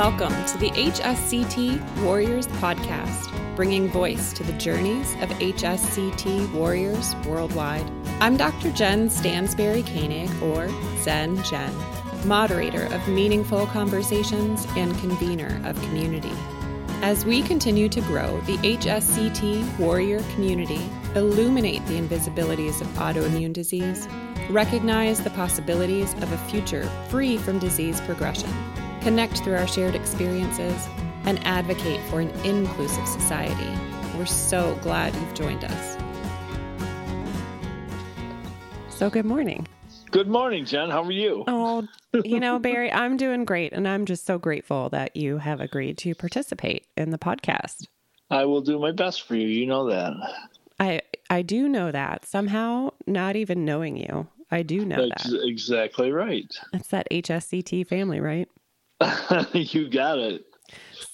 Welcome to the HSCT Warriors podcast, bringing voice to the journeys of HSCT warriors worldwide. I'm Dr. Jen Stansberry Koenig, or Zen Jen, moderator of meaningful conversations and convener of community. As we continue to grow the HSCT warrior community, illuminate the invisibilities of autoimmune disease, recognize the possibilities of a future free from disease progression, connect through our shared experiences, and advocate for an inclusive society. We're so glad you've joined us. So, good morning. Good morning, Jen. How are you? Oh, you know, Barry, I'm doing great. And I'm just so grateful that you have agreed to participate in the podcast. I will do my best for you. You know that. I I do know that. Somehow, not even knowing you, I do know That's that. exactly right. It's that HSCT family, right? you got it.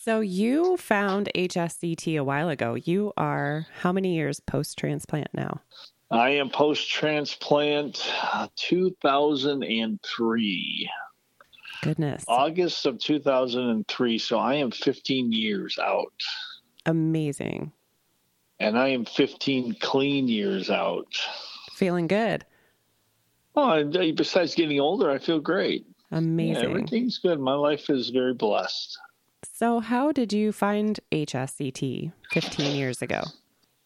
So you found HSCT a while ago. You are how many years post transplant now? I am post transplant uh, 2003. Goodness. August of 2003. So I am 15 years out. Amazing. And I am 15 clean years out. Feeling good. Oh, uh, besides getting older, I feel great. Amazing. Yeah, everything's good. My life is very blessed. So, how did you find HSCT 15 years ago?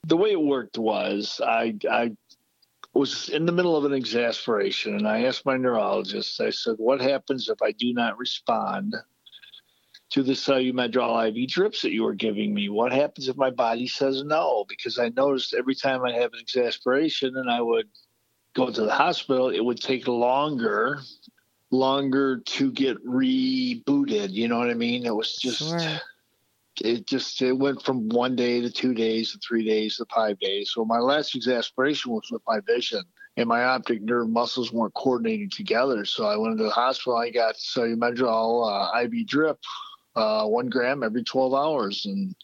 The way it worked was I, I was in the middle of an exasperation and I asked my neurologist, I said, What happens if I do not respond to the Solu-Medrol IV drips that you were giving me? What happens if my body says no? Because I noticed every time I have an exasperation and I would go to the hospital, it would take longer longer to get rebooted. You know what I mean? It was just, Sure. it just, it went from one day to two days to three days to five days. So my last exasperation was with my vision. And my optic nerve muscles weren't coordinating together. So I went into the hospital. I got Solu-Medrol uh, IV drip, uh, one gram every 12 hours. And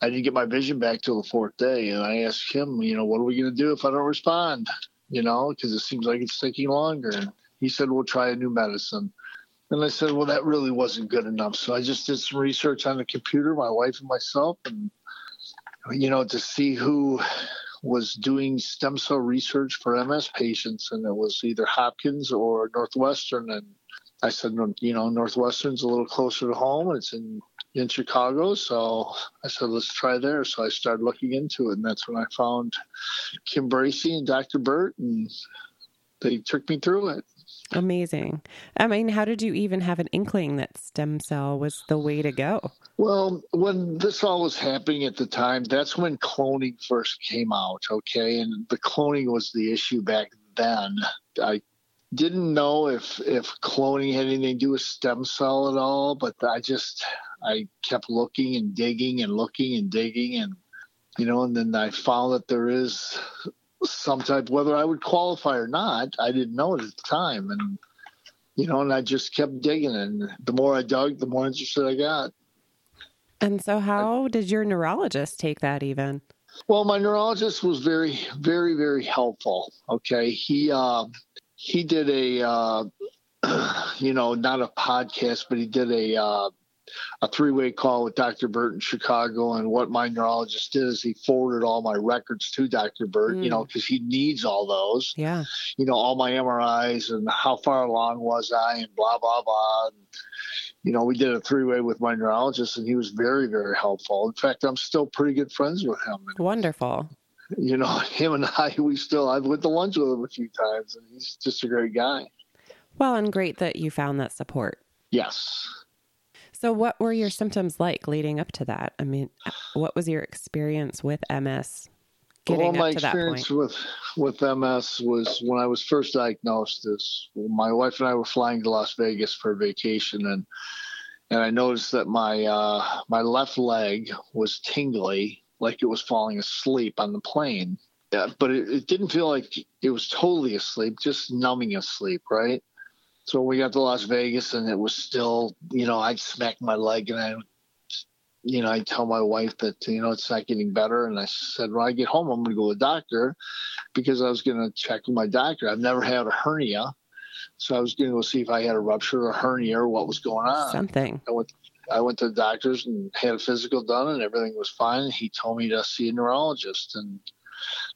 I didn't get my vision back till the fourth day. And I asked him, you know, what are we going to do if I don't respond? You know, because it seems like it's taking longer. He said, we'll try a new medicine. And I said, well, that really wasn't good enough. So I just did some research on the computer, my wife and myself, and, you know, to see who was doing stem cell research for MS patients. And it was either Hopkins or Northwestern. And I said, you know, Northwestern's a little closer to home. It's in, in Chicago. So I said, let's try there. So I started looking into it. And that's when I found Kim Bracey and Dr. Burt. And they took me through it. Amazing. I mean, how did you even have an inkling that stem cell was the way to go? Well, when this all was happening at the time, that's when cloning first came out, okay? And the cloning was the issue back then. I didn't know if if cloning had anything to do with stem cell at all, but I just I kept looking and digging and looking and digging and you know, and then I found that there is some type whether I would qualify or not, I didn't know it at the time and you know, and I just kept digging and the more I dug, the more interested I got. And so, how did your neurologist take that even? Well, my neurologist was very, very, very helpful. Okay, he uh, he did a uh, you know not a podcast, but he did a uh, a three way call with Dr. Burt in Chicago. And what my neurologist did is he forwarded all my records to Dr. Burt, you hmm. know, because he needs all those. Yeah. You know, all my MRIs and how far along was I and blah blah blah. And, you know, we did a three way with my neurologist, and he was very, very helpful. In fact, I'm still pretty good friends with him. Wonderful. you know, him and I, we still, I've went to lunch with him a few times, and he's just a great guy. Well, and great that you found that support. Yes. So, what were your symptoms like leading up to that? I mean, what was your experience with MS getting well, my up to that experience with with MS was when I was first diagnosed. Is my wife and I were flying to Las Vegas for vacation, and and I noticed that my uh, my left leg was tingly, like it was falling asleep on the plane. Yeah, but it, it didn't feel like it was totally asleep, just numbing asleep, right? So we got to Las Vegas, and it was still, you know, I'd smack my leg, and I you know, I tell my wife that, you know, it's not getting better. And I said, when I get home, I'm going to go to the doctor because I was going to check with my doctor. I've never had a hernia. So I was going to go see if I had a rupture or hernia or what was going on. Something. I went, I went to the doctors and had a physical done, and everything was fine. He told me to see a neurologist, and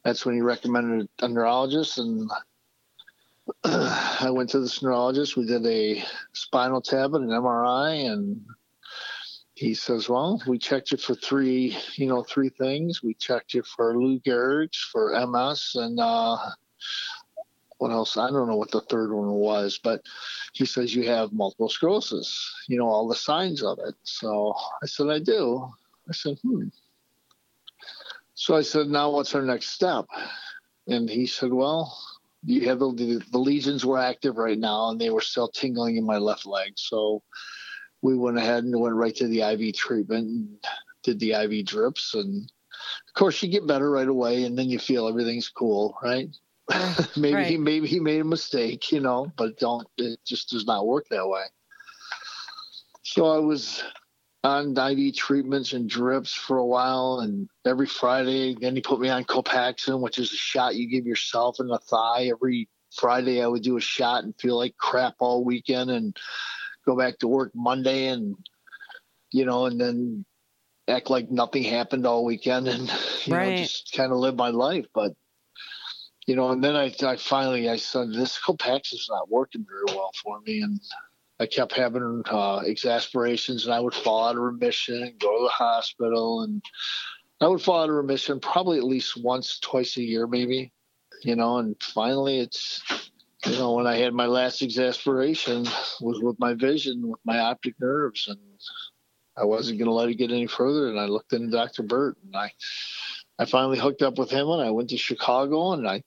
that's when he recommended a neurologist. And I went to this neurologist. We did a spinal tap and an MRI, and he says, "Well, we checked you for three, you know, three things. We checked you for Lou Gehrig's, for MS, and uh, what else? I don't know what the third one was, but he says you have multiple sclerosis. You know all the signs of it. So I said I do. I said, hmm. So I said, now what's our next step? And he said, well, you have the, the, the lesions were active right now, and they were still tingling in my left leg. So we went ahead and went right to the IV treatment and did the IV drips and of course you get better right away and then you feel everything's cool right maybe right. he maybe he made a mistake, you know, but don't it just does not work that way. So I was on IV treatments and drips for a while, and every Friday, then he put me on Copaxone, which is a shot you give yourself in the thigh. Every Friday, I would do a shot and feel like crap all weekend, and go back to work Monday, and you know, and then act like nothing happened all weekend, and you right. know, just kind of live my life. But you know, and then I, I finally I said this Copax is not working very well for me, and I kept having uh, exasperations, and I would fall out of remission and go to the hospital, and I would fall out of remission probably at least once, twice a year, maybe, you know, and finally it's you know when I had my last exasperation was with my vision, with my optic nerves, and I wasn't going to let it get any further, and I looked into Dr. Burt, and I I finally hooked up with him and I went to Chicago and I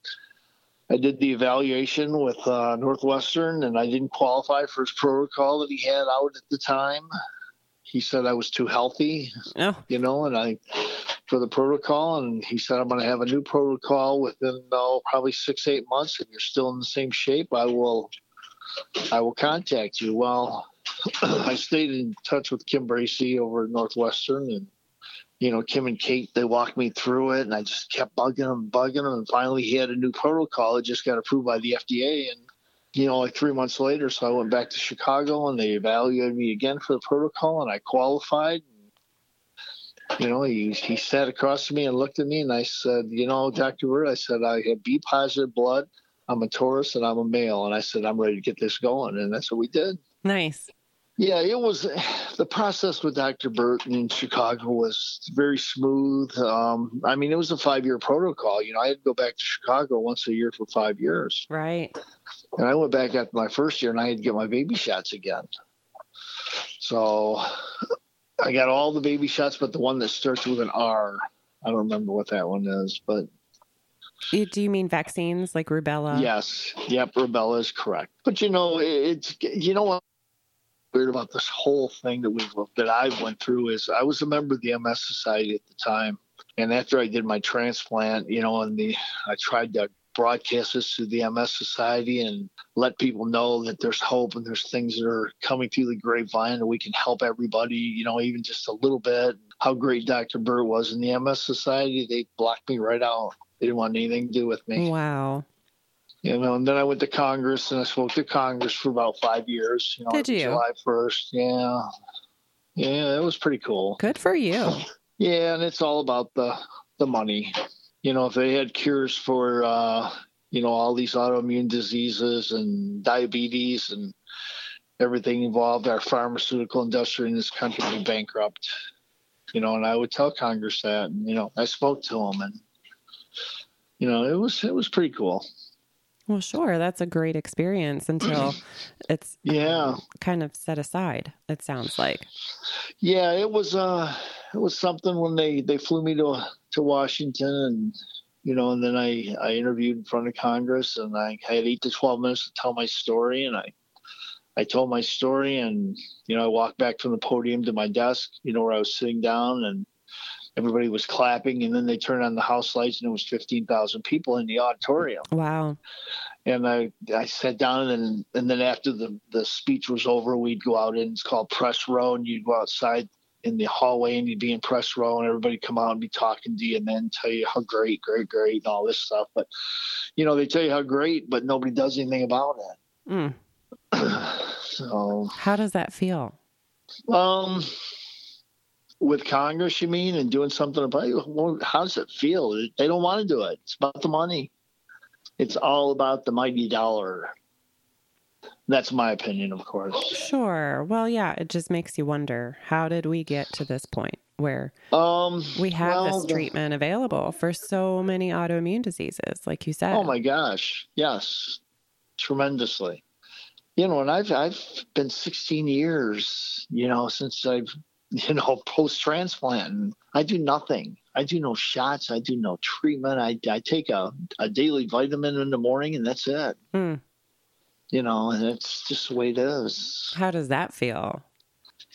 I did the evaluation with uh, Northwestern and I didn't qualify for his protocol that he had out at the time. He said I was too healthy, oh. you know, and I for the protocol and he said I'm going to have a new protocol within oh, probably six eight months. If you're still in the same shape, I will I will contact you. Well, I stayed in touch with Kim Bracey over at Northwestern and you know, Kim and Kate, they walked me through it and I just kept bugging them, bugging them. And finally he had a new protocol. It just got approved by the FDA. And, you know, like three months later, so I went back to Chicago and they evaluated me again for the protocol and I qualified. You know, he, he sat across from me and looked at me and I said, you know, Dr. Burt, I said, I have B positive blood. I'm a Taurus and I'm a male. And I said, I'm ready to get this going. And that's what we did. Nice. Yeah, it was the process with Dr. Burton in Chicago was very smooth. Um, I mean, it was a five year protocol. You know, I had to go back to Chicago once a year for five years. Right. And I went back after my first year and I had to get my baby shots again. So I got all the baby shots, but the one that starts with an R. I don't remember what that one is, but. Do you mean vaccines like rubella? Yes. Yep. Rubella is correct. But you know, it's, you know what? Weird about this whole thing that we that I went through is I was a member of the MS Society at the time, and after I did my transplant, you know, and the I tried to broadcast this to the MS Society and let people know that there's hope and there's things that are coming through the grapevine and we can help everybody, you know, even just a little bit. How great Dr. Burt was in the MS Society, they blocked me right out. They didn't want anything to do with me. Wow you know, and then I went to Congress and I spoke to Congress for about five years. You know, Did you? July first, yeah, yeah, it was pretty cool. Good for you. Yeah, and it's all about the the money. You know, if they had cures for uh, you know all these autoimmune diseases and diabetes and everything involved, our pharmaceutical industry in this country would be bankrupt. You know, and I would tell Congress that. And, you know, I spoke to them, and you know, it was it was pretty cool. Well, sure. That's a great experience until it's yeah kind of set aside. It sounds like. Yeah, it was uh it was something when they they flew me to to Washington and you know and then I I interviewed in front of Congress and I had 8 to 12 minutes to tell my story and I I told my story and you know I walked back from the podium to my desk, you know where I was sitting down and everybody was clapping and then they turned on the house lights and it was 15,000 people in the auditorium. Wow. And I, I sat down and, and then after the, the speech was over, we'd go out and it's called press row and you'd go outside in the hallway and you'd be in press row and everybody come out and be talking to you and then tell you how great, great, great and all this stuff. But, you know, they tell you how great, but nobody does anything about it. Mm. so how does that feel? Um, with Congress, you mean, and doing something about it? Well, how does it feel? They don't want to do it. It's about the money. It's all about the mighty dollar. That's my opinion, of course. Sure. Well, yeah, it just makes you wonder how did we get to this point where Um, we have well, this treatment available for so many autoimmune diseases, like you said? Oh my gosh, yes, tremendously. You know, and I've I've been 16 years, you know, since I've you know post transplant, I do nothing. I do no shots. I do no treatment. I I take a a daily vitamin in the morning, and that's it. Hmm. You know, and it's just the way it is. How does that feel?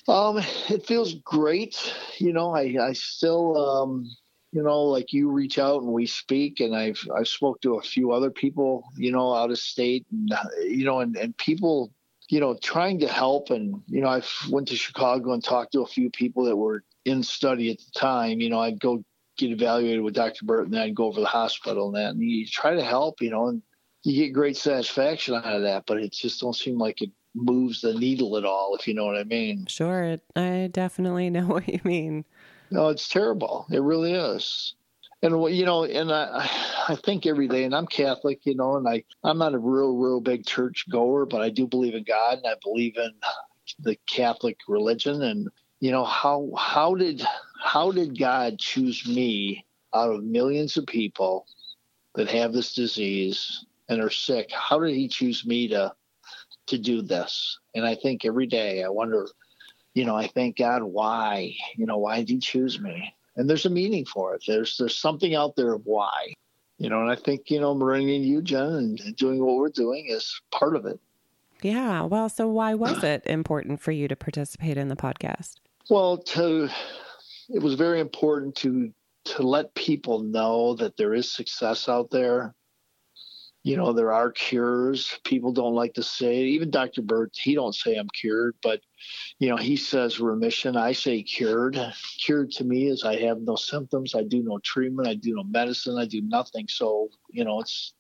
Um, it feels great. You know, I I still um you know like you reach out and we speak and I've I've spoke to a few other people you know out of state and you know and and people you know trying to help and you know I went to Chicago and talked to a few people that were in study at the time. You know, I'd go get evaluated with Dr. Burt and then I'd go over to the hospital and that and you try to help. You know, and you get great satisfaction out of that, but it just don't seem like it moves the needle at all, if you know what I mean. Sure. I definitely know what you mean. No, it's terrible. It really is. And you know, and I, I think every day, and I'm Catholic, you know, and I, I'm not a real, real big church goer, but I do believe in God and I believe in the Catholic religion. And you know, how how did how did God choose me out of millions of people that have this disease and are sick? How did He choose me to to do this? And I think every day I wonder, you know, I thank God why, you know, why did He choose me? And there's a meaning for it. There's there's something out there of why, you know. And I think you know, Marini and you, Jen, and doing what we're doing is part of it. Yeah. Well, so why was it important for you to participate in the podcast? Well, to it was very important to to let people know that there is success out there. You know, there are cures. People don't like to say it. Even Dr. Burt, he don't say I'm cured, but you know, he says remission. I say cured. Cured to me is I have no symptoms. I do no treatment. I do no medicine. I do nothing. So, you know, it's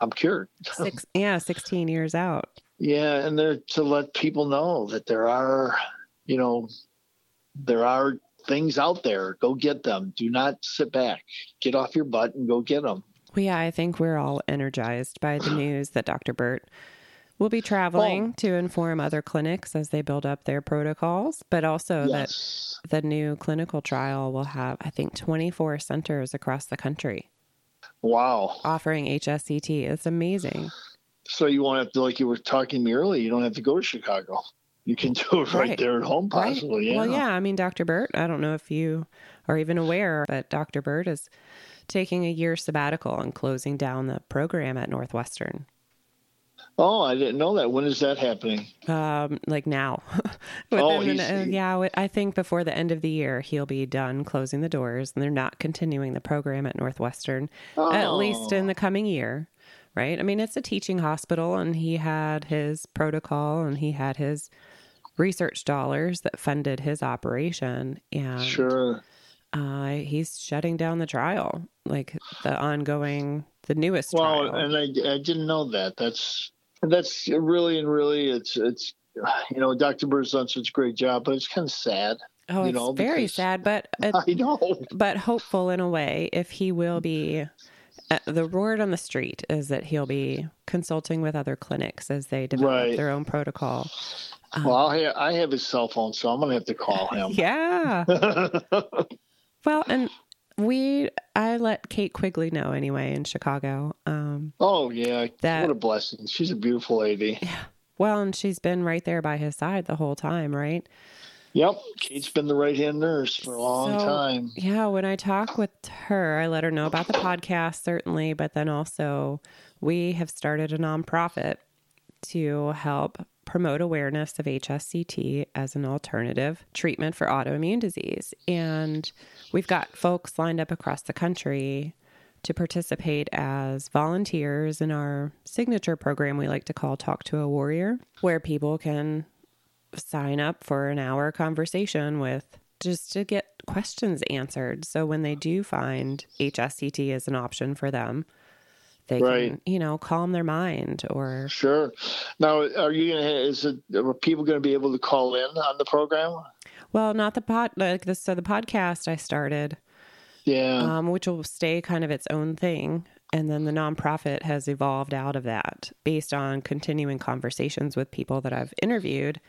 I'm cured. Six, yeah, 16 years out. Yeah, and to let people know that there are, you know, there are things out there. Go get them. Do not sit back. Get off your butt and go get them. Well, yeah, I think we're all energized by the news that Dr. Burt will be traveling to inform other clinics as they build up their protocols, but also yes. that the new clinical trial will have, I think, 24 centers across the country Wow. offering HSCT. It's amazing. So you won't have to, like you were talking to me earlier, you don't have to go to Chicago. You can do it right, Right. there at home, possibly. Yeah. Well, yeah. I mean, Dr. Burt, I don't know if you are even aware, but Dr. Burt is taking a year sabbatical and closing down the program at Northwestern. Oh, I didn't know that. When is that happening? Um, like now. Oh, Within the- he's- yeah, I think before the end of the year, he'll be done closing the doors and they're not continuing the program at Northwestern, at least in Oh. the coming year. Right. I mean, it's a teaching hospital and he had his protocol and he had his research dollars that funded his operation. And Sure. Uh, he's shutting down the trial, like the ongoing, the newest trial. Well, trial. and I, I didn't know that. That's that's really and really it's it's you know Dr. Burt's done such a great job, but it's kind of sad. oh, you it's know, very because- sad, but it, I know. but hopeful in a way if he will be uh, the word on the street is that he'll be consulting with other clinics as they develop Right. their own protocol Well, I'll I have his cell phone, so I'm gonna have to call him. yeah well and we i let kate quigley know anyway in chicago um oh yeah, That- what a blessing. She's a beautiful lady. well and she's been right there by his side the whole time right Yep, Kate's been the right hand nurse for a long So- time. Yeah, when I talk with her, I let her know about the podcast, certainly, but then also we have started a nonprofit to help promote awareness of HSCT as an alternative treatment for autoimmune disease. And we've got folks lined up across the country to participate as volunteers in our signature program we like to call Talk to a Warrior, where people can sign up for an hour conversation with just to get questions answered. So when they do find HSCT as an option for them, they right. can, you know, calm their mind or. Sure. Now, are you going to, is it, are people going to be able to call in on the program? Well, not the pod, like this. So the podcast I started, yeah, um, which will stay kind of its own thing. And then the nonprofit has evolved out of that based on continuing conversations with people that I've interviewed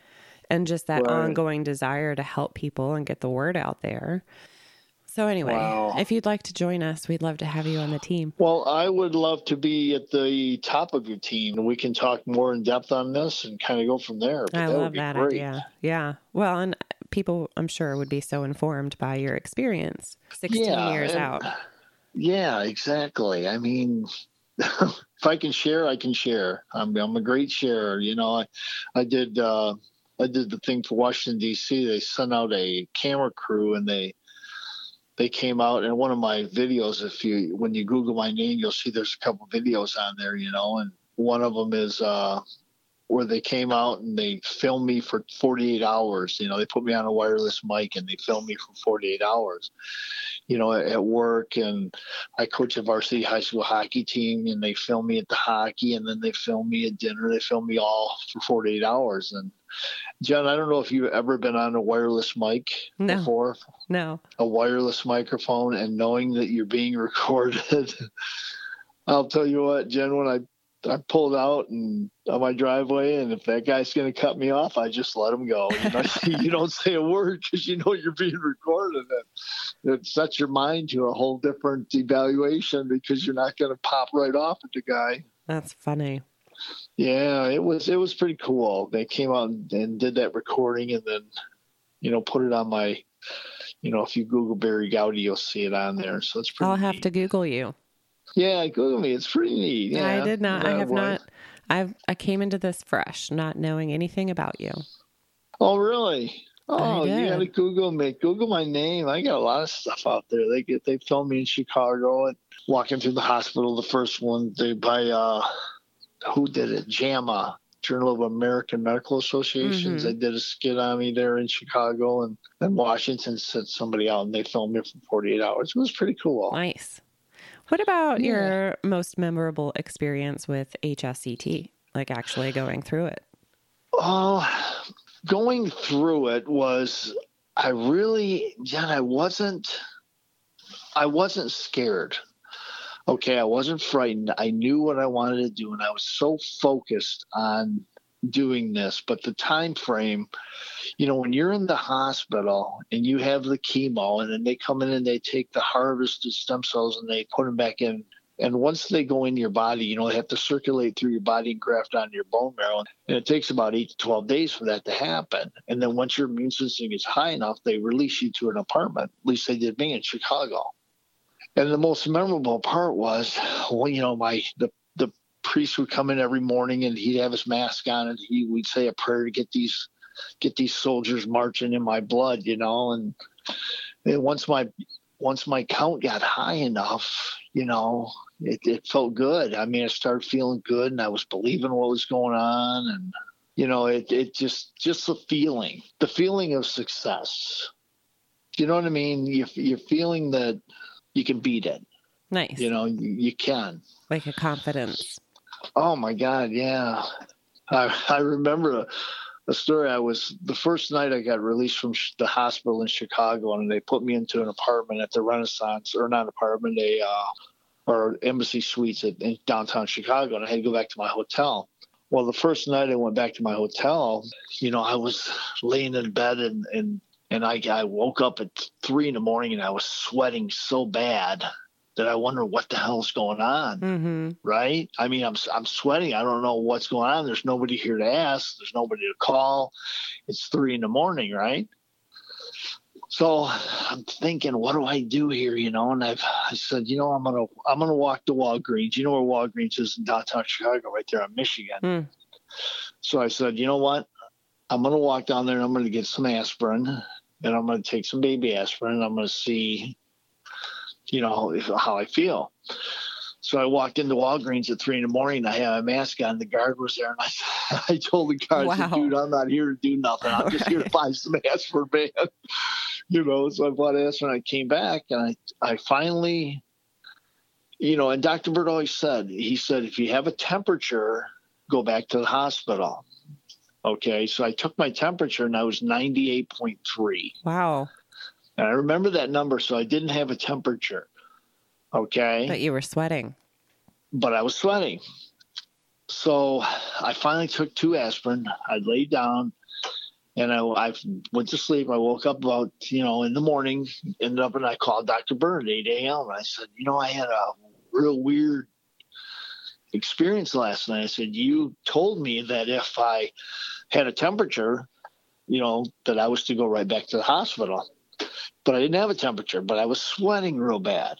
and just that right. ongoing desire to help people and get the word out there. So anyway, wow. if you'd like to join us, we'd love to have you on the team. Well, I would love to be at the top of your team, and we can talk more in depth on this and kind of go from there. But I that love that great. idea. Yeah. Well, and people, I'm sure, would be so informed by your experience. 16 yeah, years and, out. Yeah, exactly. I mean, if I can share, I can share. I'm, I'm a great sharer. You know, I, I did. Uh, I did the thing for Washington D.C. They sent out a camera crew, and they they came out in one of my videos. If you when you Google my name, you'll see there's a couple videos on there, you know, and one of them is uh, where they came out and they filmed me for 48 hours. You know, they put me on a wireless mic and they filmed me for 48 hours. You know, at, work, and I coach a varsity high school hockey team, and they film me at the hockey, and then they film me at dinner. They film me all for 48 hours, and Jen, I don't know if you've ever been on a wireless mic no. before. No. A wireless microphone and knowing that you're being recorded. I'll tell you what, Jen, when I I pulled out and on my driveway, and if that guy's going to cut me off, I just let him go. You, know, you don't say a word because you know you're being recorded. And it sets your mind to a whole different evaluation because you're not going to pop right off at the guy. That's funny. Yeah, it was it was pretty cool. They came out and did that recording, and then you know put it on my, you know, if you Google Barry Gowdy, you'll see it on there. So it's pretty. I'll neat. have to Google you. Yeah, Google me. It's pretty neat. Yeah, I did not. I have not. I've I came into this fresh, not knowing anything about you. Oh, really? Oh, you got to Google me. Google my name. I got a lot of stuff out there. They get they filmed me in Chicago and walking through the hospital. The first one they by uh who did it? JAMA, Journal of American Medical Associations. Mm-hmm. They did a skit on me there in Chicago, and then Washington sent somebody out and they filmed me for 48 hours. It was pretty cool. Nice. What about yeah. your most memorable experience with HSCT, like actually going through it? Oh, going through it was, I really, Jen, I wasn't, I wasn't scared okay, I wasn't frightened. I knew what I wanted to do, and I was so focused on doing this. But the time frame, you know, when you're in the hospital and you have the chemo, and then they come in and they take the harvested stem cells and they put them back in. And once they go in your body, you know, they have to circulate through your body and graft onto your bone marrow. And it takes about eight to 12 days for that to happen. And then once your immune system is high enough, they release you to an apartment. At least they did me in Chicago. And the most memorable part was, well, you know, my the the priest would come in every morning and he'd have his mask on and he would say a prayer to get these get these soldiers marching in my blood, you know, and, and once my once my count got high enough, you know, it, it felt good. I mean, I started feeling good and I was believing what was going on and you know, it it just just the feeling, the feeling of success. You know what I mean? You, you're feeling that you can beat it. Nice. You know, you, you can. Like a confidence. Oh my God, yeah. I I remember a, a, story. I was the first night I got released from the hospital in Chicago, and they put me into an apartment at the Renaissance, or not apartment, a uh, or Embassy Suites at, in downtown Chicago, and I had to go back to my hotel. Well, the first night I went back to my hotel, you know, I was laying in bed and, and and I, I woke up at three in the morning and I was sweating so bad that I wonder what the hell's going on. Mm-hmm. Right? I mean, I'm I'm sweating. I don't know what's going on. There's nobody here to ask. There's nobody to call. It's three in the morning, right? So I'm thinking, what do I do here? You know, and I've I said, you know, I'm gonna I'm gonna walk to Walgreens. You know where Walgreens is in downtown Chicago, right there on Michigan. Mm. So I said, you know what? I'm gonna walk down there and I'm gonna get some aspirin and I'm going to take some baby aspirin and I'm going to see, you know, how I feel. So I walked into Walgreens at three in the morning. I had my mask on. The guard was there, and I, I told the guard, wow. "Dude, I'm not here to do nothing. I'm just right. here to buy some aspirin, man." you know, so I bought aspirin. I came back, and I, I finally, you know, and Dr. Burt always said, he said, if you have a temperature, go back to the hospital. Okay. So I took my temperature and I was 98.3. Wow. And I remember that number. So I didn't have a temperature. Okay. But you were sweating. But I was sweating. So I finally took two aspirin. I laid down and I, I went to sleep. I woke up about, you know, in the morning, ended up and I called Dr. Burt at 8 a.m. And I said, you know, I had a real weird experience last night. I said, you told me that if I had a temperature, you know, that I was to go right back to the hospital. But I didn't have a temperature, but I was sweating real bad.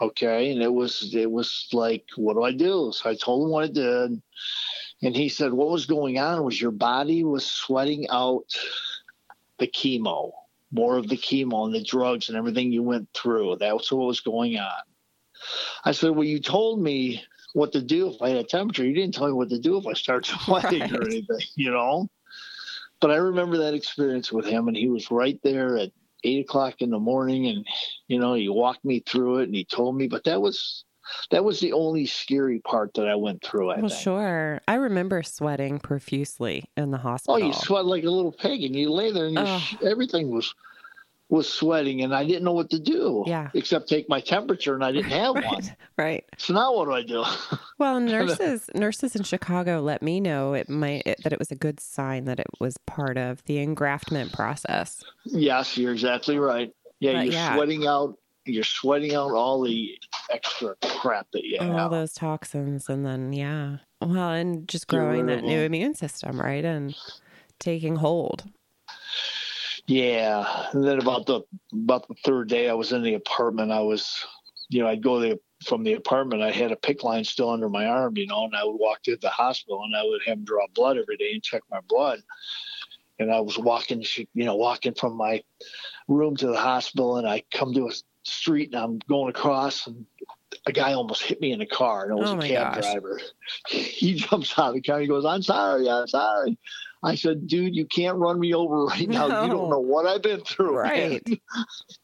Okay. And it was, it was like, what do I do? So I told him what I did. And he said, what was going on was your body was sweating out the chemo, more of the chemo and the drugs and everything you went through. That's what was going on. I said, well, you told me what to do if I had a temperature. You didn't tell me what to do if I start sweating right. or anything, you know? But I remember that experience with him, and he was right there at eight o'clock in the morning, and you know, he walked me through it, and he told me. But that was that was the only scary part that I went through. I well, think. sure. I remember sweating profusely in the hospital. Oh, you sweat like a little pig, and you lay there, and everything was was sweating and I didn't know what to do. Yeah. Except take my temperature and I didn't have right. one. Right. So now what do I do? Well, nurses nurses in Chicago let me know it might it, that it was a good sign that it was part of the engraftment process. Yes, you're exactly right. Yeah, but you're yeah. sweating out you're sweating out all the extra crap that you have. All those toxins and then yeah. Well, and just growing that new immune system, right? And taking hold. Yeah, and then about the about the third day, I was in the apartment. I was, you know, I'd go the, from the apartment. I had a PICC line still under my arm, you know, and I would walk to the hospital and I would have them draw blood every day and check my blood. And I was walking, you know, walking from my room to the hospital, and I come to a street and I'm going across, and a guy almost hit me in the car, and it was oh a cab gosh. driver. He jumps out of the car. He goes, "I'm sorry, I'm sorry." I said, dude, you can't run me over right now. No. You don't know what I've been through. Right.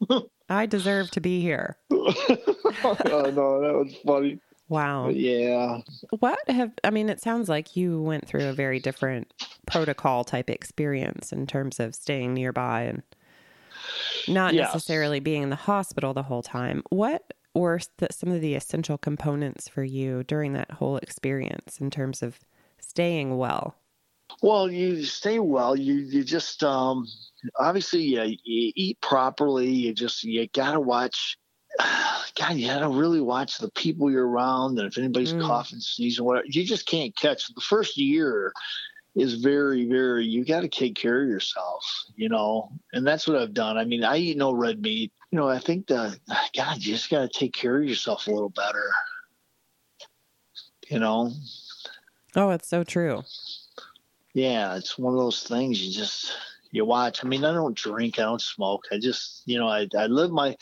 I deserve to be here. oh, no, that was funny. Wow. But yeah. What have, I mean, it sounds like you went through a very different protocol type experience in terms of staying nearby and not Yes. necessarily being in the hospital the whole time. What were the, some of the essential components for you during that whole experience in terms of staying well? Well, you stay well. You you just um obviously you, you eat properly. You just you gotta watch. God, you gotta really watch the people you're around, and if anybody's Mm. coughing, sneezing, whatever, you just can't catch. The first year is very, very. You got to take care of yourself, you know, and that's what I've done. I mean, I eat no red meat. You know, I think that God, you just got to take care of yourself a little better. You know, Oh, it's so true. yeah, it's one of those things you just you watch. I mean, I don't drink, I don't smoke. I just, you know, I I live my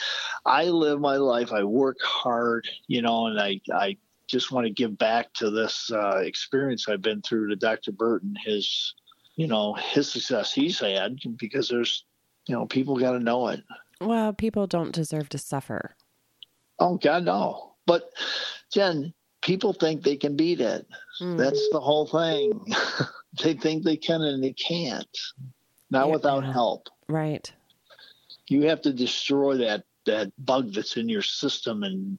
I live my life. I work hard, you know, and I I just want to give back to this uh, experience I've been through to Dr. Burton, his, you know, his success he's had because there's, you know, people got to know it. Well, people don't deserve to suffer. Oh God, no. But Jen, people think they can beat it. Mm. That's the whole thing. they think they can and they can't. Not Yeah. without help. right. You have to destroy that that bug that's in your system and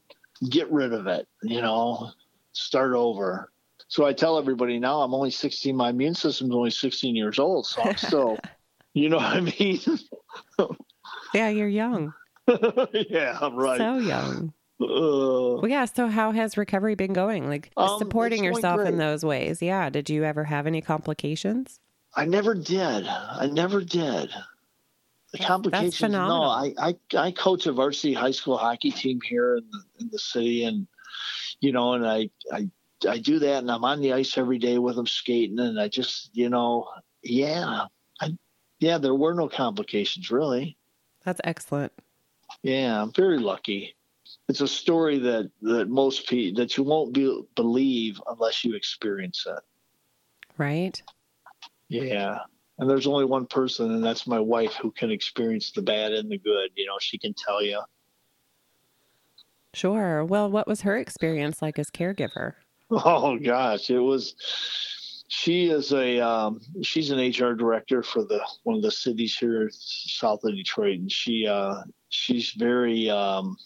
get rid of it, you know, start over. So I tell everybody now I'm only 16, my immune system's only 16 years old, so I'm still, you know what I mean? Yeah, you're young. yeah, I'm right. So young. Uh, Well, yeah. So, how has recovery been going? Like Um, supporting yourself in those ways. Yeah. Did you ever have any complications? I never did. I never did. The complications. that's no. I, I I coach a varsity high school hockey team here in the, in the city, and you know, and I I I do that, and I'm on the ice every day with them skating, and I just you know, yeah, I yeah, there were no complications really. That's excellent. Yeah, I'm very lucky. It's a story that that most people that you won't be, believe unless you experience it. Right. Yeah. And there's only one person, and that's my wife, who can experience the bad and the good. You know, she can tell you. Sure. Well, what was her experience like as caregiver? Oh gosh, it was. She is a um, she's an HR director for the one of the cities here south of Detroit, and she uh, she's very um,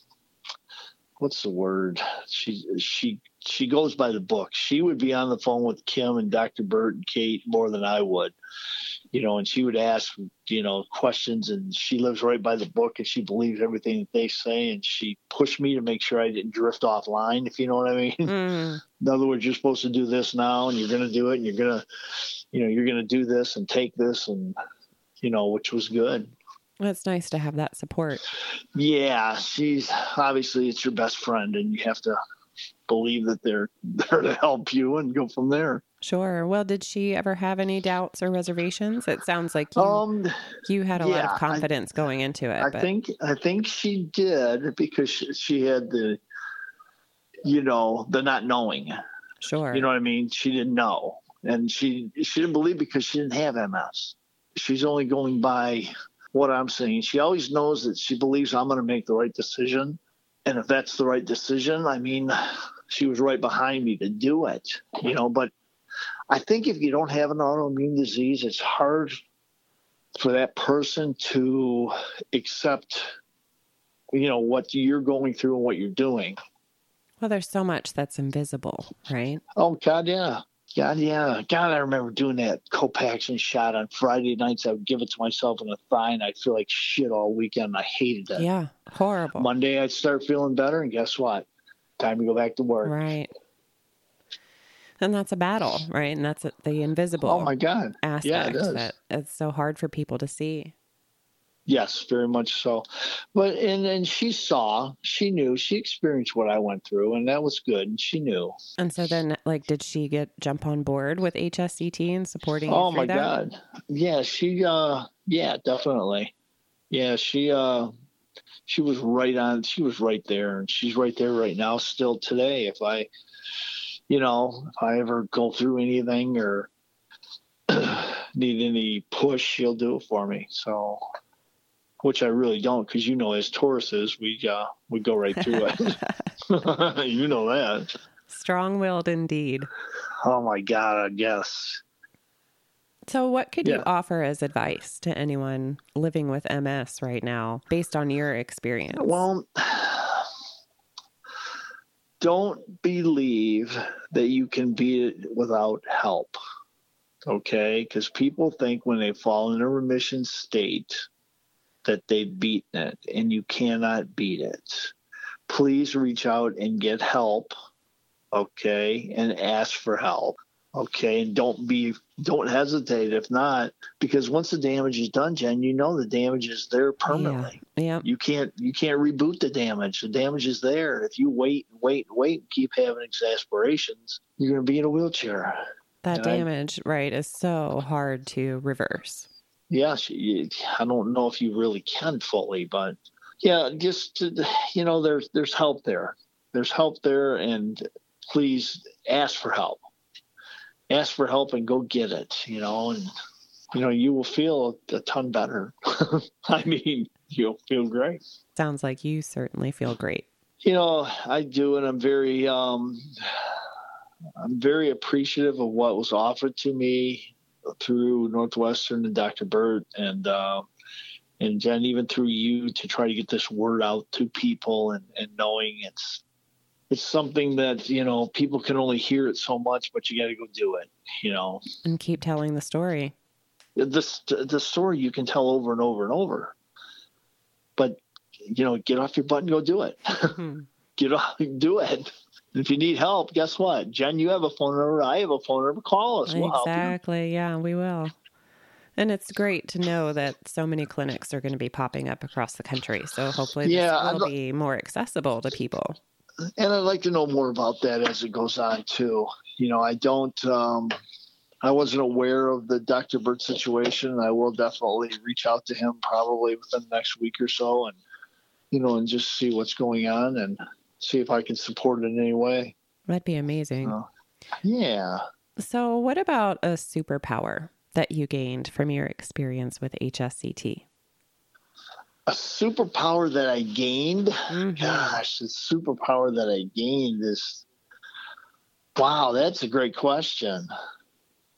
what's the word? She she she goes by the book. She would be on the phone with Kim and Dr. Burt and Kate more than I would you know, and she would ask, you know, questions and she lives right by the book and she believes everything that they say. And she pushed me to make sure I didn't drift offline, if you know what I mean. Mm. In other words, you're supposed to do this now and you're going to do it and you're going to, you know, you're going to do this and take this and, you know, which was good. Well, it's nice to have that support. Yeah. She's obviously it's your best friend and you have to believe that they're there to help you and go from there. Sure. Well, did she ever have any doubts or reservations? It sounds like you, um, you had a yeah, lot of confidence I, going into it. I but... think I think she did because she, she had the, you know, the not knowing. Sure. You know what I mean? She didn't know, and she she didn't believe because she didn't have MS. She's only going by what I'm saying. She always knows that she believes I'm going to make the right decision, and if that's the right decision, I mean, she was right behind me to do it. You know, but I think if you don't have an autoimmune disease, it's hard for that person to accept, you know, what you're going through and what you're doing. Well, there's so much that's invisible, right? Oh God, yeah. God, yeah. God, I remember doing that Copaxone shot on Friday nights. I would give it to myself in the thigh, and I'd feel like shit all weekend. I hated it. Yeah, horrible. Monday, I'd start feeling better, and guess what? Time to go back to work. Right and that's a battle, right? And that's the invisible. Oh my god! Aspect yeah, it is. that it's so hard for people to see. Yes, very much so. But and and she saw, she knew, she experienced what I went through, and that was good. And she knew. And so then, like, did she get jump on board with HSCT and supporting? Oh my that? god! Yeah, she. uh Yeah, definitely. Yeah, she. uh She was right on. She was right there, and she's right there right now, still today. If I you know, if I ever go through anything or need any push, she'll do it for me. So, which I really don't, because you know, as Tauruses, we uh, we go right through it. you know that. Strong-willed indeed. Oh my God! I guess. So, what could yeah. you offer as advice to anyone living with MS right now, based on your experience? Well don't believe that you can beat it without help. Okay? Because people think when they fall in a remission state that they've beaten it, and you cannot beat it. Please reach out and get help. Okay? And ask for help. Okay, and don't be don't hesitate if not, because once the damage is done, Jen, you know the damage is there permanently. Yeah. yeah. You can't you can't reboot the damage. The damage is there. If you wait, and wait, and wait, and keep having exasperations, you're gonna be in a wheelchair. That damage, right, is so hard to reverse. Yes, I don't know if you really can fully, but yeah, just you know, there's there's help there. There's help there, and please ask for help ask for help and go get it, you know, and you know, you will feel a ton better. I mean, you'll feel great. Sounds like you certainly feel great. You know, I do, and I'm very, um, I'm very appreciative of what was offered to me through Northwestern and Dr. Burt and uh, and Jen, even through you to try to get this word out to people and, and knowing it's it's something that you know people can only hear it so much, but you got to go do it. You know, and keep telling the story. This the story you can tell over and over and over, but you know, get off your butt and go do it. Mm-hmm. get off, do it. If you need help, guess what, Jen? You have a phone number. I have a phone number. Call us. We'll exactly. Yeah, we will. And it's great to know that so many clinics are going to be popping up across the country. So hopefully, yeah, this will be more accessible to people and I'd like to know more about that as it goes on too. You know, I don't. Um, I wasn't aware of the Dr. Burt situation. I will definitely reach out to him probably within the next week or so, and you know, and just see what's going on and see if I can support it in any way. That'd be amazing. Uh, yeah. So, what about a superpower that you gained from your experience with HSCT? A superpower that I gained. Mm-hmm. Gosh, the superpower that I gained is. Wow, that's a great question.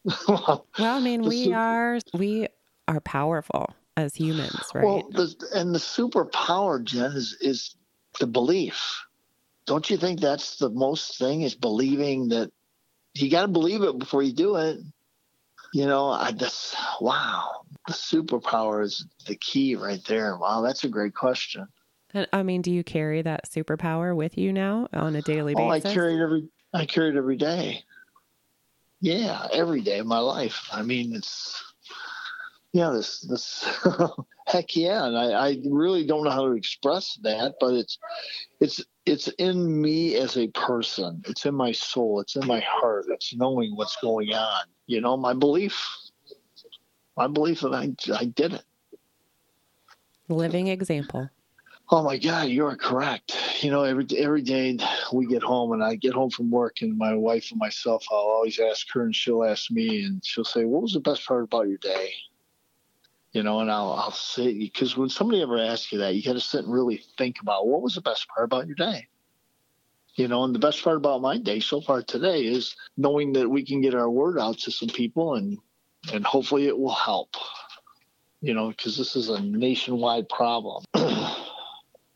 well, I mean, we super- are we are powerful as humans, right? Well, the, and the superpower, Jen, is is the belief. Don't you think that's the most thing? Is believing that you got to believe it before you do it. You know, I just wow, the superpower is the key right there. Wow, that's a great question. And I mean, do you carry that superpower with you now on a daily basis? Oh, I carry it every I carry it every day. Yeah, every day of my life. I mean, it's yeah, this this heck yeah, and I, I really don't know how to express that, but it's it's it's in me as a person. It's in my soul. It's in my heart. It's knowing what's going on. You know, my belief, my belief that I I did it. Living example. Oh my God, you are correct. You know, every every day we get home, and I get home from work, and my wife and myself, I'll always ask her, and she'll ask me, and she'll say, "What was the best part about your day?" You know, and I'll, I'll say, because when somebody ever asks you that, you got to sit and really think about what was the best part about your day? You know, and the best part about my day so far today is knowing that we can get our word out to some people and, and hopefully it will help, you know, because this is a nationwide problem.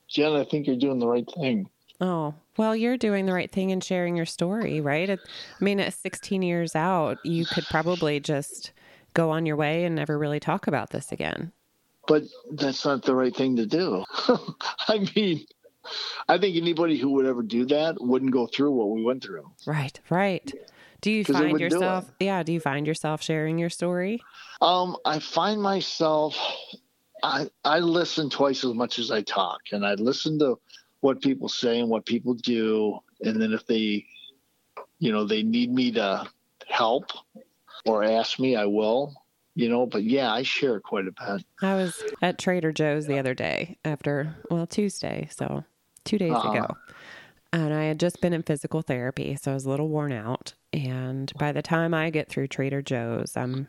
Jen, I think you're doing the right thing. Oh, well, you're doing the right thing in sharing your story, right? I mean, at 16 years out, you could probably just go on your way and never really talk about this again. But that's not the right thing to do. I mean, I think anybody who would ever do that wouldn't go through what we went through. Right, right. Do you find yourself yeah, do you find yourself sharing your story? Um, I find myself I I listen twice as much as I talk and I listen to what people say and what people do and then if they you know, they need me to help or ask me, I will. You know, but yeah, I share quite a bit. I was at Trader Joe's the other day after, well, Tuesday, so two days uh-huh. ago. And I had just been in physical therapy, so I was a little worn out. And by the time I get through Trader Joe's, I'm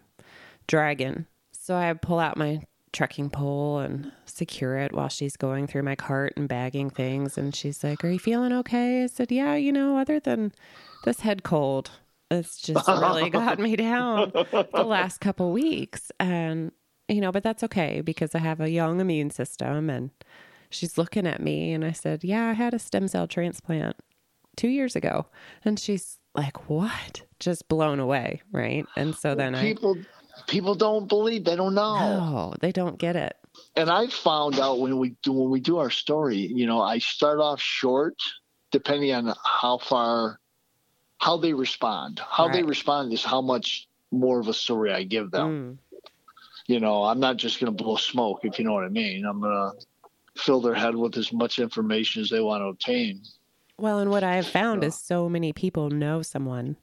dragging. So I pull out my trekking pole and secure it while she's going through my cart and bagging things. And she's like, Are you feeling okay? I said, Yeah, you know, other than this head cold, it's just really got me down the last couple weeks. And, you know, but that's okay because I have a young immune system and she's looking at me and I said, Yeah, I had a stem cell transplant two years ago. And she's like, What? Just blown away. Right. And so then people, I. People don't believe, they don't know. No, they don't get it. And I found out when we do when we do our story, you know, I start off short depending on how far how they respond. How right. they respond is how much more of a story I give them. Mm. You know, I'm not just going to blow smoke, if you know what I mean. I'm going to fill their head with as much information as they want to obtain. Well, and what I have found is so many people know someone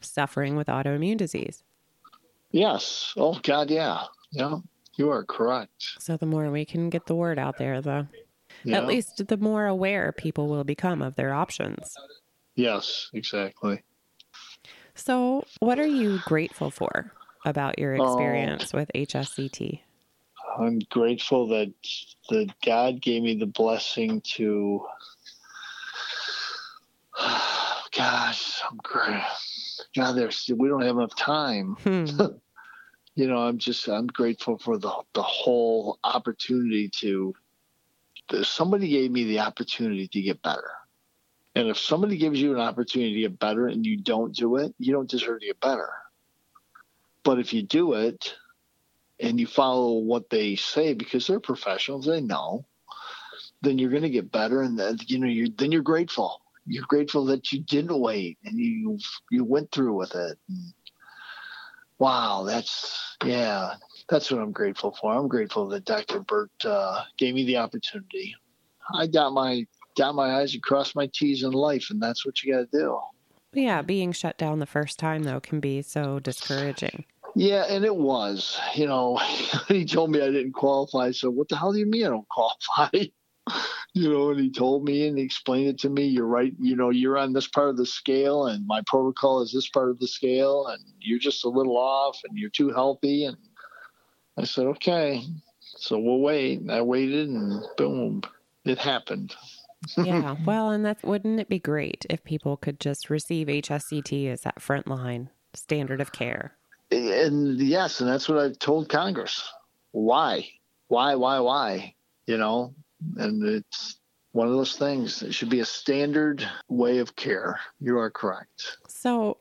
suffering with autoimmune disease. Yes. Oh, God, yeah. Yeah, you are correct. So the more we can get the word out there, the yeah. at least the more aware people will become of their options. Yes, exactly. So, what are you grateful for about your oh. experience with HSCT? I'm grateful that that God gave me the blessing to. Gosh, I'm great. God, there's we don't have enough time. Hmm. you know, I'm just I'm grateful for the the whole opportunity to. Somebody gave me the opportunity to get better. And if somebody gives you an opportunity to get better and you don't do it, you don't deserve to get better. But if you do it and you follow what they say because they're professionals, they know, then you're going to get better. And then, you know, you're, then you're grateful. You're grateful that you didn't wait and you you went through with it. And, wow, that's yeah, that's what I'm grateful for. I'm grateful that Dr. Burt uh, gave me the opportunity. I got my dot my I's and cross my T's in life, and that's what you got to do. Yeah, being shut down the first time, though, can be so discouraging. Yeah, and it was. You know, he told me I didn't qualify. So, what the hell do you mean I don't qualify? you know, and he told me and he explained it to me. You're right. You know, you're on this part of the scale, and my protocol is this part of the scale, and you're just a little off, and you're too healthy. And I said, okay. So we'll wait. And I waited and boom, it happened. Yeah. Well, and that wouldn't it be great if people could just receive HSCT as that frontline standard of care? And yes, and that's what I've told Congress. Why? Why, why, why? You know, and it's one of those things. It should be a standard way of care. You are correct. So,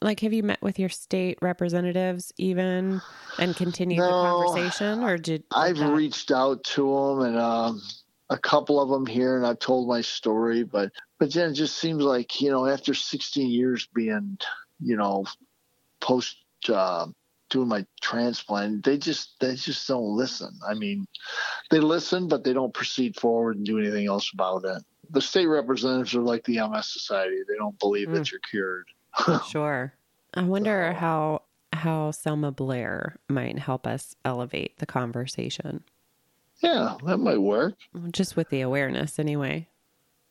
like, have you met with your state representatives even and continued No, the conversation, or did, did I've that- reached out to them and um, a couple of them here, and I've told my story. But but then it just seems like you know, after 16 years being, you know, post uh, doing my transplant, they just they just don't listen. I mean, they listen, but they don't proceed forward and do anything else about it. The state representatives are like the MS Society; they don't believe that you're cured. Sure. I wonder how how Selma Blair might help us elevate the conversation, Yeah, that might work. just with the awareness, anyway.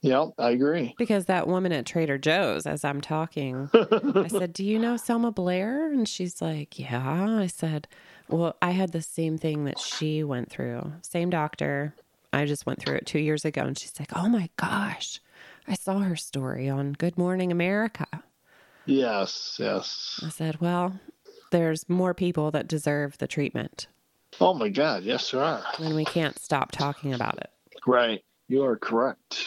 Yep, I agree. Because that woman at Trader Joe's, as I'm talking, I said, Do you know Selma Blair? And she's like, Yeah. I said, Well, I had the same thing that she went through. Same doctor. I just went through it two years ago. And she's like, Oh my gosh. I saw her story on Good Morning America. Yes, yes. I said, Well, there's more people that deserve the treatment, Oh my God, yes, there are. and we can't stop talking about it. Right. You are correct.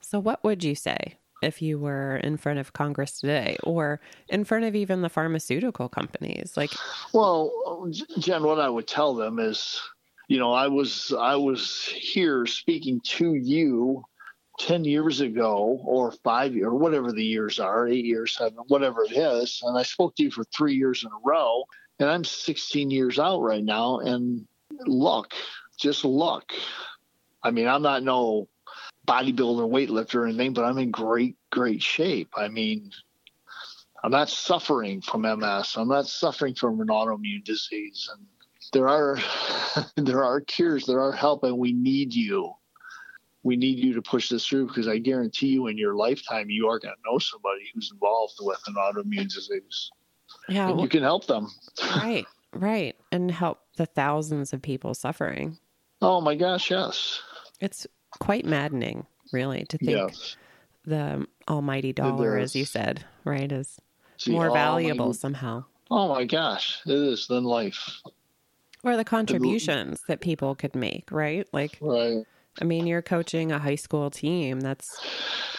So, what would you say if you were in front of Congress today or in front of even the pharmaceutical companies? Like, Well, Jen, what I would tell them is, you know, I was I was here speaking to you ten years ago, or five years, or whatever the years are, eight years, seven, whatever it is, and I spoke to you for three years in a row, and I'm 16 years out right now, and luck, just luck. I mean, I'm not no bodybuilder, weightlifter, or anything, but I'm in great, great shape. I mean, I'm not suffering from MS. I'm not suffering from an autoimmune disease. And there are there are cures, there are help, and we need you. We need you to push this through because I guarantee you in your lifetime you are going to know somebody who's involved with an autoimmune disease. Yeah, And you can help them. right, right. And help the thousands of people suffering. Oh my gosh, yes. It's quite maddening, really, to think Yes. the almighty dollar, as you said, right, is See, more valuable somehow. Oh my gosh, it is than life. Or the contributions that people could make, right? Like, Right. I mean, you're coaching a high school team. That's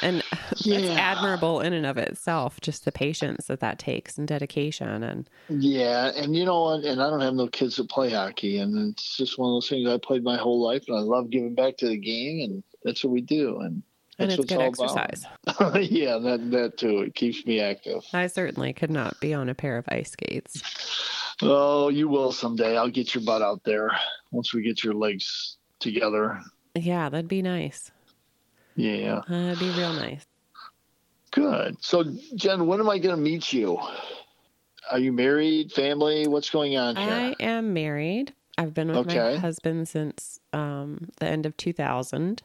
and that's admirable in and of itself. Just the patience that that takes and dedication, and Yeah, and you know, and, and I don't have no kids that play hockey, and it's just one of those things I played my whole life, and I love giving back to the game, and that's what we do, and and it's good what exercise. yeah, that that too. It keeps me active. I certainly could not be on a pair of ice skates. Oh, you will someday. I'll get your butt out there once we get your legs together. Yeah, that'd be nice. Yeah, That'd be real nice. good. So, Jen, when am I going to meet you? Are you married? Family? What's going on here? I am married. I've been with my husband since um, the end of 2000.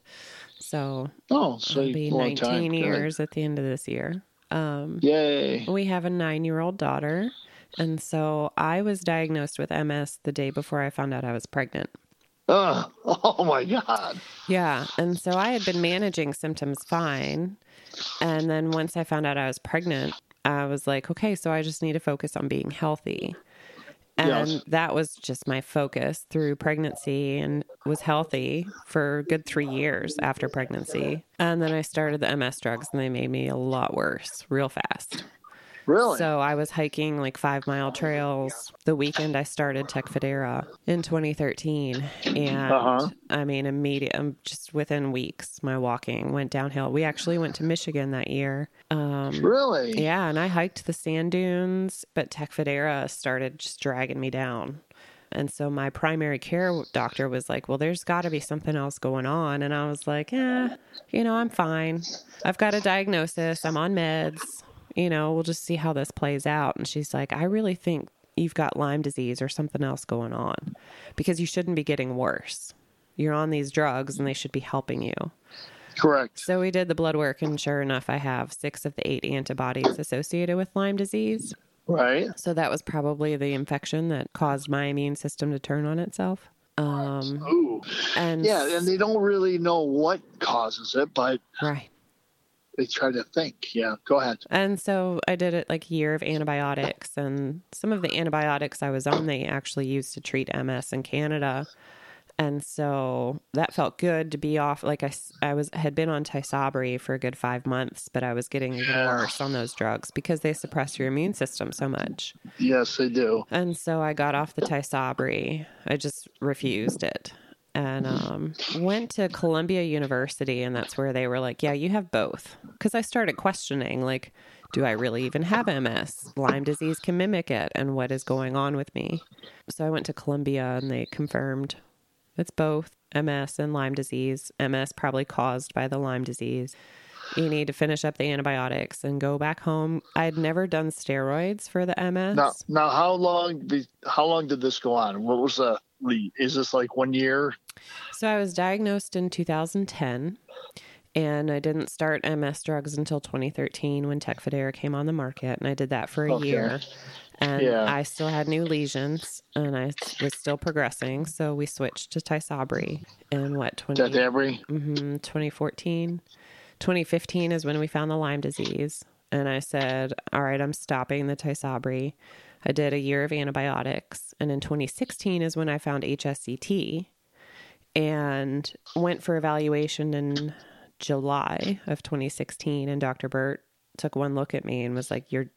So oh, so it'll be 19 time. Good. years at the end of this year. Um, Yay! we have a nine year old daughter. And so I was diagnosed with MS the day before I found out I was pregnant. Oh, oh my God! Yeah. And so I had been managing symptoms fine. And then once I found out I was pregnant, I was like, okay, so I just need to focus on being healthy. And Yes. that was just my focus through pregnancy and was healthy for a good three years after pregnancy. And then I started the MS drugs and they made me a lot worse real fast. Really? So I was hiking like five mile trails the weekend I started Tecfidera in 2013. And Uh-huh. I mean, immediate, um, just within weeks, my walking went downhill. We actually went to Michigan that year. Um, really? yeah, and I hiked the sand dunes, but Tecfidera started just dragging me down. And so my primary care doctor was like, Well, there's got to be something else going on. And I was like, Yeah, you know, I'm fine. I've got a diagnosis. I'm on meds. You know, we'll just see how this plays out. And she's like, I really think you've got Lyme disease or something else going on because you shouldn't be getting worse. You're on these drugs and they should be helping you. Correct. So we did the blood work, and sure enough, I have six of the eight antibodies associated with Lyme disease. Right. So that was probably the infection that caused my immune system to turn on itself. Um, Ooh. and Yeah, and they don't really know what causes it, but right. They try to think. Yeah, go ahead. And so I did it like a year of antibiotics, and some of the antibiotics I was on, they actually used to treat MS in Canada. And so that felt good to be off. Like I, I was had been on Tysabri for a good five months, but I was getting Yeah. worse on those drugs because they suppress your immune system so much. Yes, they do. And so I got off the Tysabri. I just refused it. And um, went to Columbia University, and that's where they were like, "Yeah, you have both." Because I started questioning, like, do I really even have MS? Lyme disease can mimic it, and what is going on with me? So I went to Columbia, and they confirmed it's both MS and Lyme disease. MS probably caused by the Lyme disease. You need to finish up the antibiotics and go back home. I'd never done steroids for the MS. Now, now, how long? How long did this go on? What was the lead? Is this like one year? So I was diagnosed in 2010, and I didn't start MS drugs until 2013 when Tecfidera came on the market, and I did that for a Okay. year. And Yeah. I still had new lesions, and I was still progressing. So we switched to Tysabri in what 20, That every? mhm, 2014. 2015 is when we found the Lyme disease. And I said, All right, I'm stopping the Tysabri. I did a year of antibiotics. And in 2016 is when I found HSCT and went for evaluation in July of 2016. And Dr. Burt took one look at me and was like, You're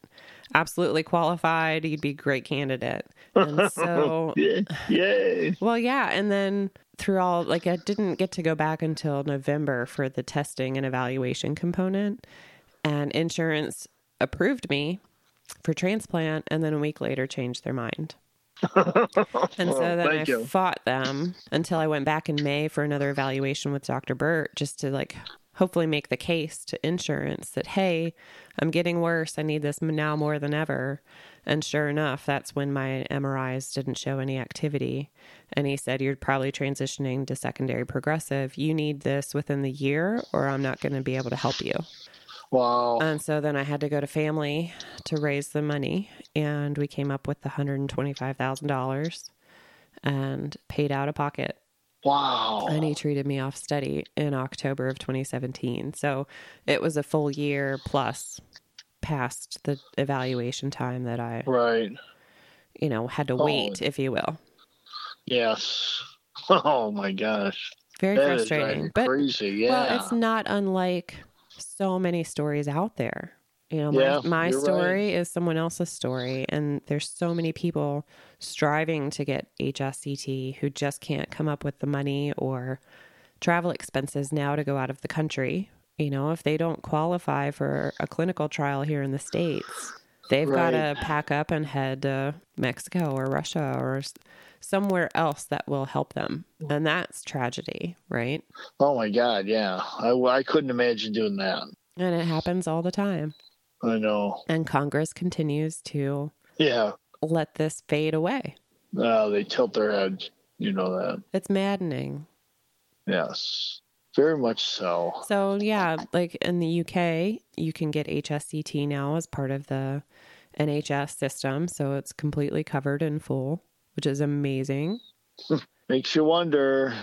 absolutely qualified. You'd be a great candidate. And so. Yay! well, yeah. And then through all, like, I didn't get to go back until November for the testing and evaluation component. And insurance approved me for transplant. And then a week later, changed their mind. And so then I you. fought them until I went back in May for another evaluation with Dr. Burt just to, like, hopefully make the case to insurance that, hey, I'm getting worse. I need this now more than ever. And sure enough, that's when my MRIs didn't show any activity. And he said, You're probably transitioning to secondary progressive. You need this within the year, or I'm not going to be able to help you. Wow. And so then I had to go to family to raise the money. And we came up with the $125,000 and paid out of pocket. wow. And he treated me off study in October of 2017. So it was a full year plus past the evaluation time that I, Right. you know, had to Oh. wait, if you will. Yes. Oh my gosh. Very That frustrating. But crazy. Yeah. well, it's not unlike so many stories out there. You know, my, Yeah, my you're story is someone else's story, and there's so many people striving to get HSCT who just can't come up with the money or travel expenses now to go out of the country. You know, if they don't qualify for a clinical trial here in the States, they've got to pack up and head to Mexico or Russia or somewhere else that will help them. And that's tragedy, right? Oh my God. Yeah. I, I couldn't imagine doing that. And it happens all the time. I know. And Congress continues to Yeah. let this fade away. Uh, they tilt their heads. You know that. It's maddening. Yes. Very much so. So, yeah, like in the UK, you can get HSCT now as part of the NHS system. So it's completely covered in full, which is amazing. Makes you wonder.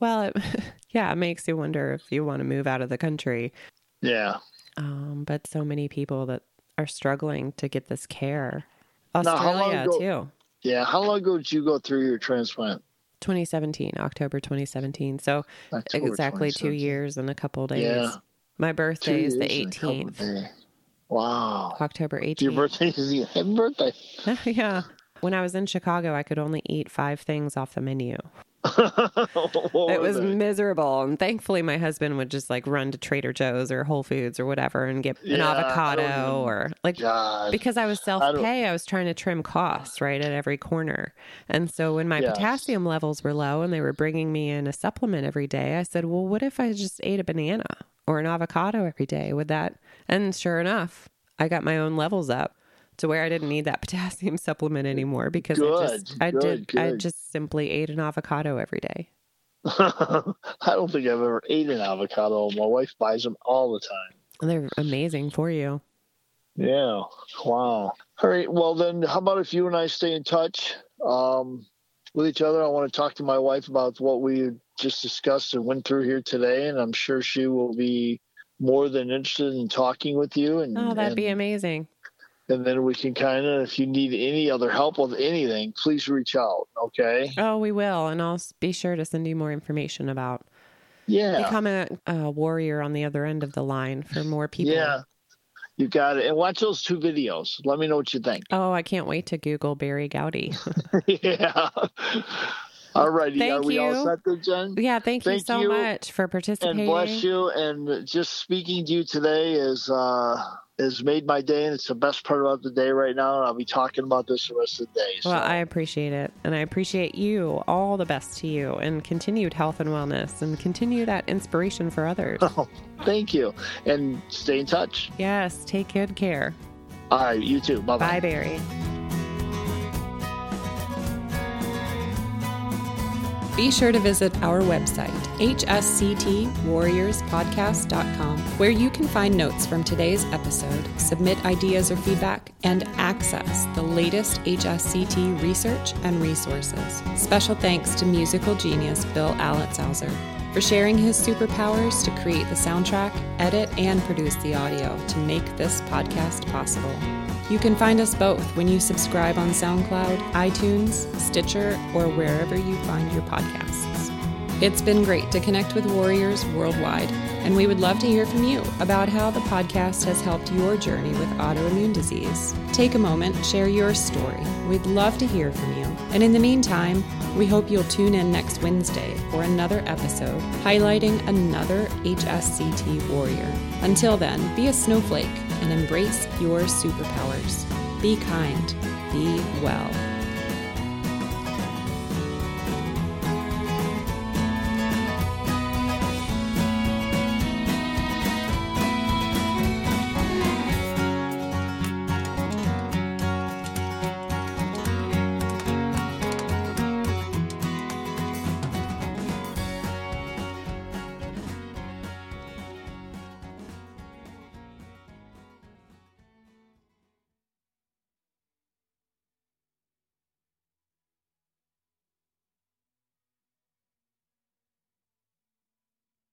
Well, it, yeah, it makes you wonder if you want to move out of the country. Yeah. Um, but so many people that are struggling to get this care. Now, how long Australia, ago- too. Yeah. How long ago did you go through your transplant? 2017, October 2017. So October exactly two years and a couple days. Yeah. My birthday is the years and a couple 18th. Wow. October 18th. Your birthday is your happy birthday. yeah. When I was in Chicago, I could only eat five things off the menu. It was they? miserable. And thankfully, my husband would just like run to Trader Joe's or Whole Foods or whatever and get an Yeah, I don't avocado or like God. because I was self pay, I was trying to trim costs right at every corner. And so when my Yes. potassium levels were low and they were bringing me in a supplement every day, I said, well, what if I just ate a banana or an avocado every day? Would that? And sure enough, I got my own levels up to where I didn't need that potassium supplement anymore because I just, I good, did, I just simply ate an avocado every day. I don't think I've ever ate an avocado. My wife buys them all the time. And they're amazing for you. Yeah. Wow. All right. Well, then, how about if you and I stay in touch? Um, with each other. I want to talk to my wife about what we just discussed and went through here today, and I'm sure she will be more than interested in talking with you. And oh, that'd and, be amazing. And then we can kind of, if you need any other help with anything, please reach out. Okay. Oh, we will, and I'll be sure to send you more information about yeah becoming a, a warrior on the other end of the line for more people. Yeah. You got it. And watch those two videos. Let me know what you think. Oh, I can't wait to Google Barry Gowdy. yeah. All righty. Thank Are we you. all set there, Jen? Yeah, thank, you so you, much for participating. And bless you. And just speaking to you today is uh has made my day and it's the best part of the day right now. And I'll be talking about this the rest of the day. So Well, I appreciate it. And I appreciate you. All the best to you and continued health and wellness and continue that inspiration for others. Oh, thank you. And stay in touch. yes, take good care. All right, you too. Bye Bye, bye. Barry. Be sure to visit our website, hsctwarriorspodcast.com, where you can find notes from today's episode, submit ideas or feedback, and access the latest HSCT research and resources. Special thanks to musical genius Bill Alitzhauser for sharing his superpowers to create the soundtrack, edit, and produce the audio to make this podcast possible. You can find us both when you subscribe on SoundCloud, iTunes, Stitcher, or wherever you find your podcasts. It's been great to connect with warriors worldwide, and we would love to hear from you about how the podcast has helped your journey with autoimmune disease. Take a moment, share your story. We'd love to hear from you. And in the meantime, we hope you'll tune in next Wednesday for another episode highlighting another HSCT warrior. Until then, be a snowflake and embrace your superpowers. Be kind, be well.